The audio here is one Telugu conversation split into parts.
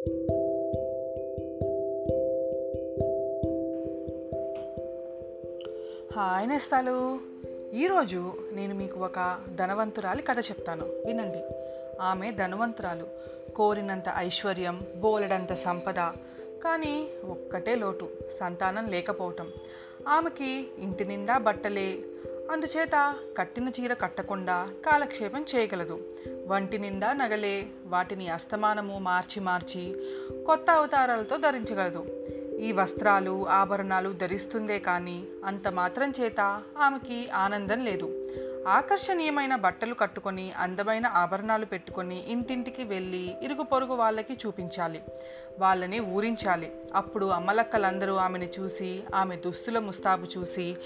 హాయ్ నేస్తాలు. ఈరోజు నేను మీకు ఒక ధనవంతురాలి కథ చెప్తాను. వినండి. ఆమె ధనవంతురాలు. కోరినంత ఐశ్వర్యం బోలెడంత సంపద కానీ ఒక్కటే లోటు సంతానం లేకపోవటం. ఆమెకి ఇంటి నిండా బట్టలే అందుచేత కట్టిన చీర కట్టకుండా కాలక్షేపం చేయగలదు. వంటి నిండా నగలే వాటిని అస్తమానము మార్చి మార్చి కొత్త అవతారాలతో ధరించగలదు. ఈ వస్త్రాలు ఆభరణాలు ధరిస్తుందే కానీ అంత మాత్రం చేత ఆమెకి ఆనందం లేదు. ఆకర్షణీయమైన బట్టలు కట్టుకొని అందమైన ఆభరణాలు పెట్టుకొని ఇంటింటికి వెళ్ళి ఇరుగు పొరుగు వాళ్ళకి చూపించాలి. వాళ్ళని ఊరించాలి. అప్పుడు అమ్మలక్కలందరూ ఆమెను చూసి ఆమె దుస్తుల ముస్తాబు చూసి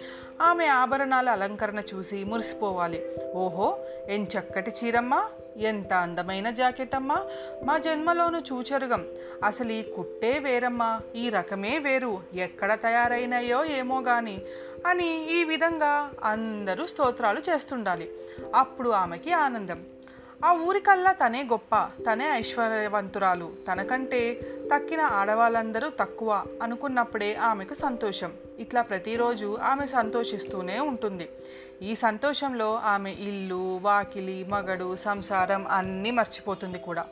ఆమె ఆభరణాల అలంకరణ చూసి మురిసిపోవాలి. ఓహో ఎంచక్కటి చీరమ్మా ఎంత అందమైన జాకెట్ అమ్మా మా జన్మలోను చూచరుగం. అసలు ఈ కుట్టే వేరమ్మా ఈ రకమే వేరు ఎక్కడ తయారైనాయో ఏమో గాని అని ఈ విధంగా అందరూ స్తోత్రాలు చేస్తుండాలి. అప్పుడు ఆమెకి ఆనందం. ఆ ఊరికల్లా తనే గొప్ప తనే ఐశ్వర్యవంతురాలు. తనకంటే తక్కిన ఆడవాళ్ళందరూ తక్కువ అనుకున్నప్పుడే ఆమెకు సంతోషం. ఇట్లా ప్రతిరోజు ఆమె సంతోషిస్తూనే ఉంటుంది. ఈ సంతోషంలో ఆమె ఇల్లు వాకిలి మగడు సంసారం అన్నీ మర్చిపోతుంది కూడా.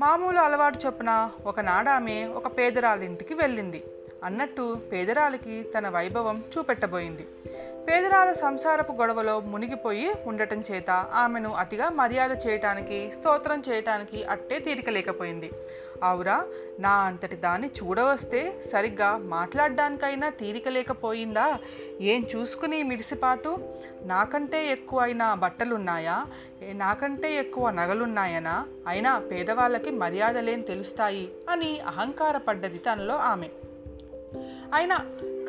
మామూలు అలవాటు చొప్పున ఒకనాడు ఆమె ఒక పేదరాలింటికి వెళ్ళింది. అన్నట్టు పేదరాలికి తన వైభవం చూపెట్టబోయింది. పేదరాల సంసారపు గొడవలో మునిగిపోయి ఉండటం చేత ఆమెను అతిగా మర్యాద చేయటానికి స్తోత్రం చేయటానికి అట్టే తీరిక లేకపోయింది. అవురా నా అంతటి దాన్ని చూడవస్తే సరిగ్గా మాట్లాడడానికైనా తీరిక లేకపోయిందా? ఏం చూసుకుని మిడిసిపాటు? నాకంటే అయినా బట్టలున్నాయా? నాకంటే ఎక్కువ నగలున్నాయనా? అయినా పేదవాళ్ళకి మర్యాదలేం తెలుస్తాయి అని అహంకారపడ్డది తనలో ఆమె. అయినా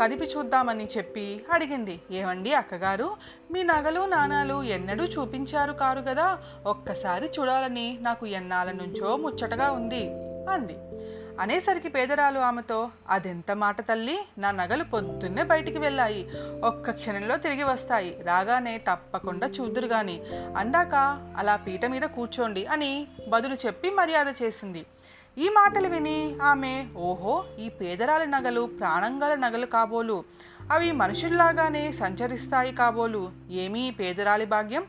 కదిపి చూద్దామని చెప్పి అడిగింది. ఏమండి అక్కగారు? మీ నగలు నాణాలు ఎన్నడూ చూపించారు కారు కదా ఒక్కసారి చూడాలని నాకు ఎన్నాళ్ళ నుంచో ముచ్చటగా ఉంది అంది. అనేసరికి పేదరాలు ఆమెతో అదెంత మాట తల్లి? నా నగలు పొద్దున్నే బయటికి వెళ్ళాయి. ఒక్క క్షణంలో తిరిగి వస్తాయి. రాగానే తప్పకుండా చూద్దురు గాని. అందాక అలా పీట మీద కూర్చోండి అని బదులు చెప్పి మర్యాద చేసింది. ఈ మాటలు విని ఆమె ఓహో ఈ పేదరాలి నగలు ప్రాణంగల నగలు కాబోలు. అవి మనుషుల్లాగానే సంచరిస్తాయి కాబోలు. ఏమీ పేదరాలి భాగ్యం?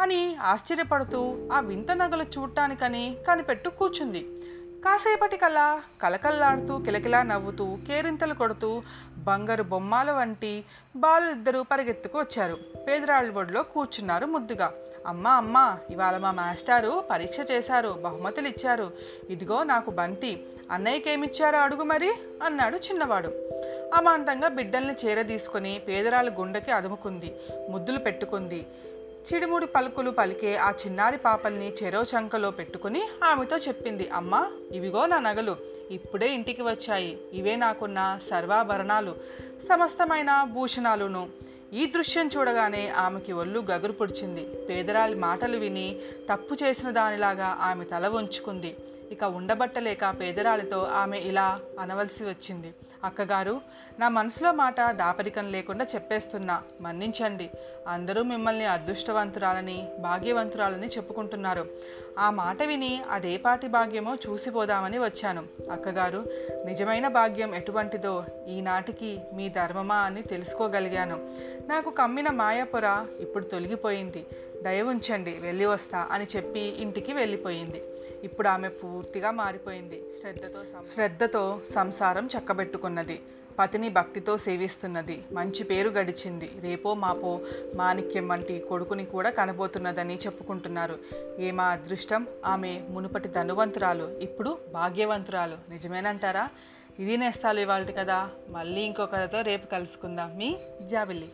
అని ఆశ్చర్యపడుతూ ఆ వింత నగలు చూడటానికని కనిపెట్టు కూర్చుంది. కాసేపటికల్లా కలకల్లాడుతూ కిలకిలా నవ్వుతూ కేరింతలు కొడుతూ బంగారు బొమ్మాల వంటి బాలులిద్దరూ పరిగెత్తుకు వచ్చారు. పేదరాళ్ళ ఒడిలో కూర్చున్నారు ముద్దుగా. అమ్మా అమ్మ ఇవాళ మా మాస్టారు పరీక్ష చేశారు బహుమతులు ఇచ్చారు. ఇదిగో నాకు బంతి. అన్నయ్యకేమిచ్చారో అడుగు మరి అన్నాడు చిన్నవాడు. అమాంతంగా బిడ్డల్ని చేరదీసుకొని పేదరాలు గుండెకి అదుముకుంది ముద్దులు పెట్టుకుంది. చిడిముడి పలుకులు పలికే ఆ చిన్నారి పాపల్ని చెరో చంకలో పెట్టుకుని ఆమెతో చెప్పింది అమ్మా ఇవిగో నా నగలు. ఇప్పుడే ఇంటికి వచ్చాయి. ఇవే నాకున్న సర్వాభరణాలు. సమస్తమైన భూషణాలును. ఈ దృశ్యం చూడగానే ఆమెకి ఒళ్ళు గగురు పొడిచింది. పేదరాలి మాటలు విని తప్పు చేసిన దానిలాగా ఆమె తల వంచుకుంది. ఇక ఉండబట్టలేక పేదరాలితో ఆమె ఇలా అనవలసి వచ్చింది. అక్కగారు నా మనసులో మాట దాపరికం లేకుండా చెప్పేస్తున్నా. మన్నించండి. అందరూ మిమ్మల్ని అదృష్టవంతురాలని భాగ్యవంతురాలని చెప్పుకుంటున్నారు. ఆ మాట విని అదేపాటి భాగ్యమో చూసిపోదామని వచ్చాను. అక్కగారు నిజమైన భాగ్యం ఎటువంటిదో ఈనాటికి మీ ధర్మమా అని తెలుసుకోగలిగాను. నాకు కమ్మిన మాయాపొర ఇప్పుడు తొలగిపోయింది. దయ ఉంచండి వెళ్ళి వస్తా అని చెప్పి ఇంటికి వెళ్ళిపోయింది. ఇప్పుడు ఆమె పూర్తిగా మారిపోయింది. శ్రద్ధతో సం- శ్రద్ధతో సంసారం చక్కబెట్టుకున్నది. పతిని భక్తితో సేవిస్తున్నది. మంచి పేరు గడిచింది. రేపో మాపో మాణిక్యం వంటి కొడుకుని కూడా కనబోతున్నదని చెప్పుకుంటున్నారు. ఏమా అదృష్టం? ఆమె మునుపటి ధనువంతురాలు ఇప్పుడు భాగ్యవంతురాలు. నిజమేనంటారా? ఇది నేస్తాలు ఇవాళ కదా మళ్ళీ ఇంకో కథతో రేపు కలుసుకుందాం. మీ జాబిల్లి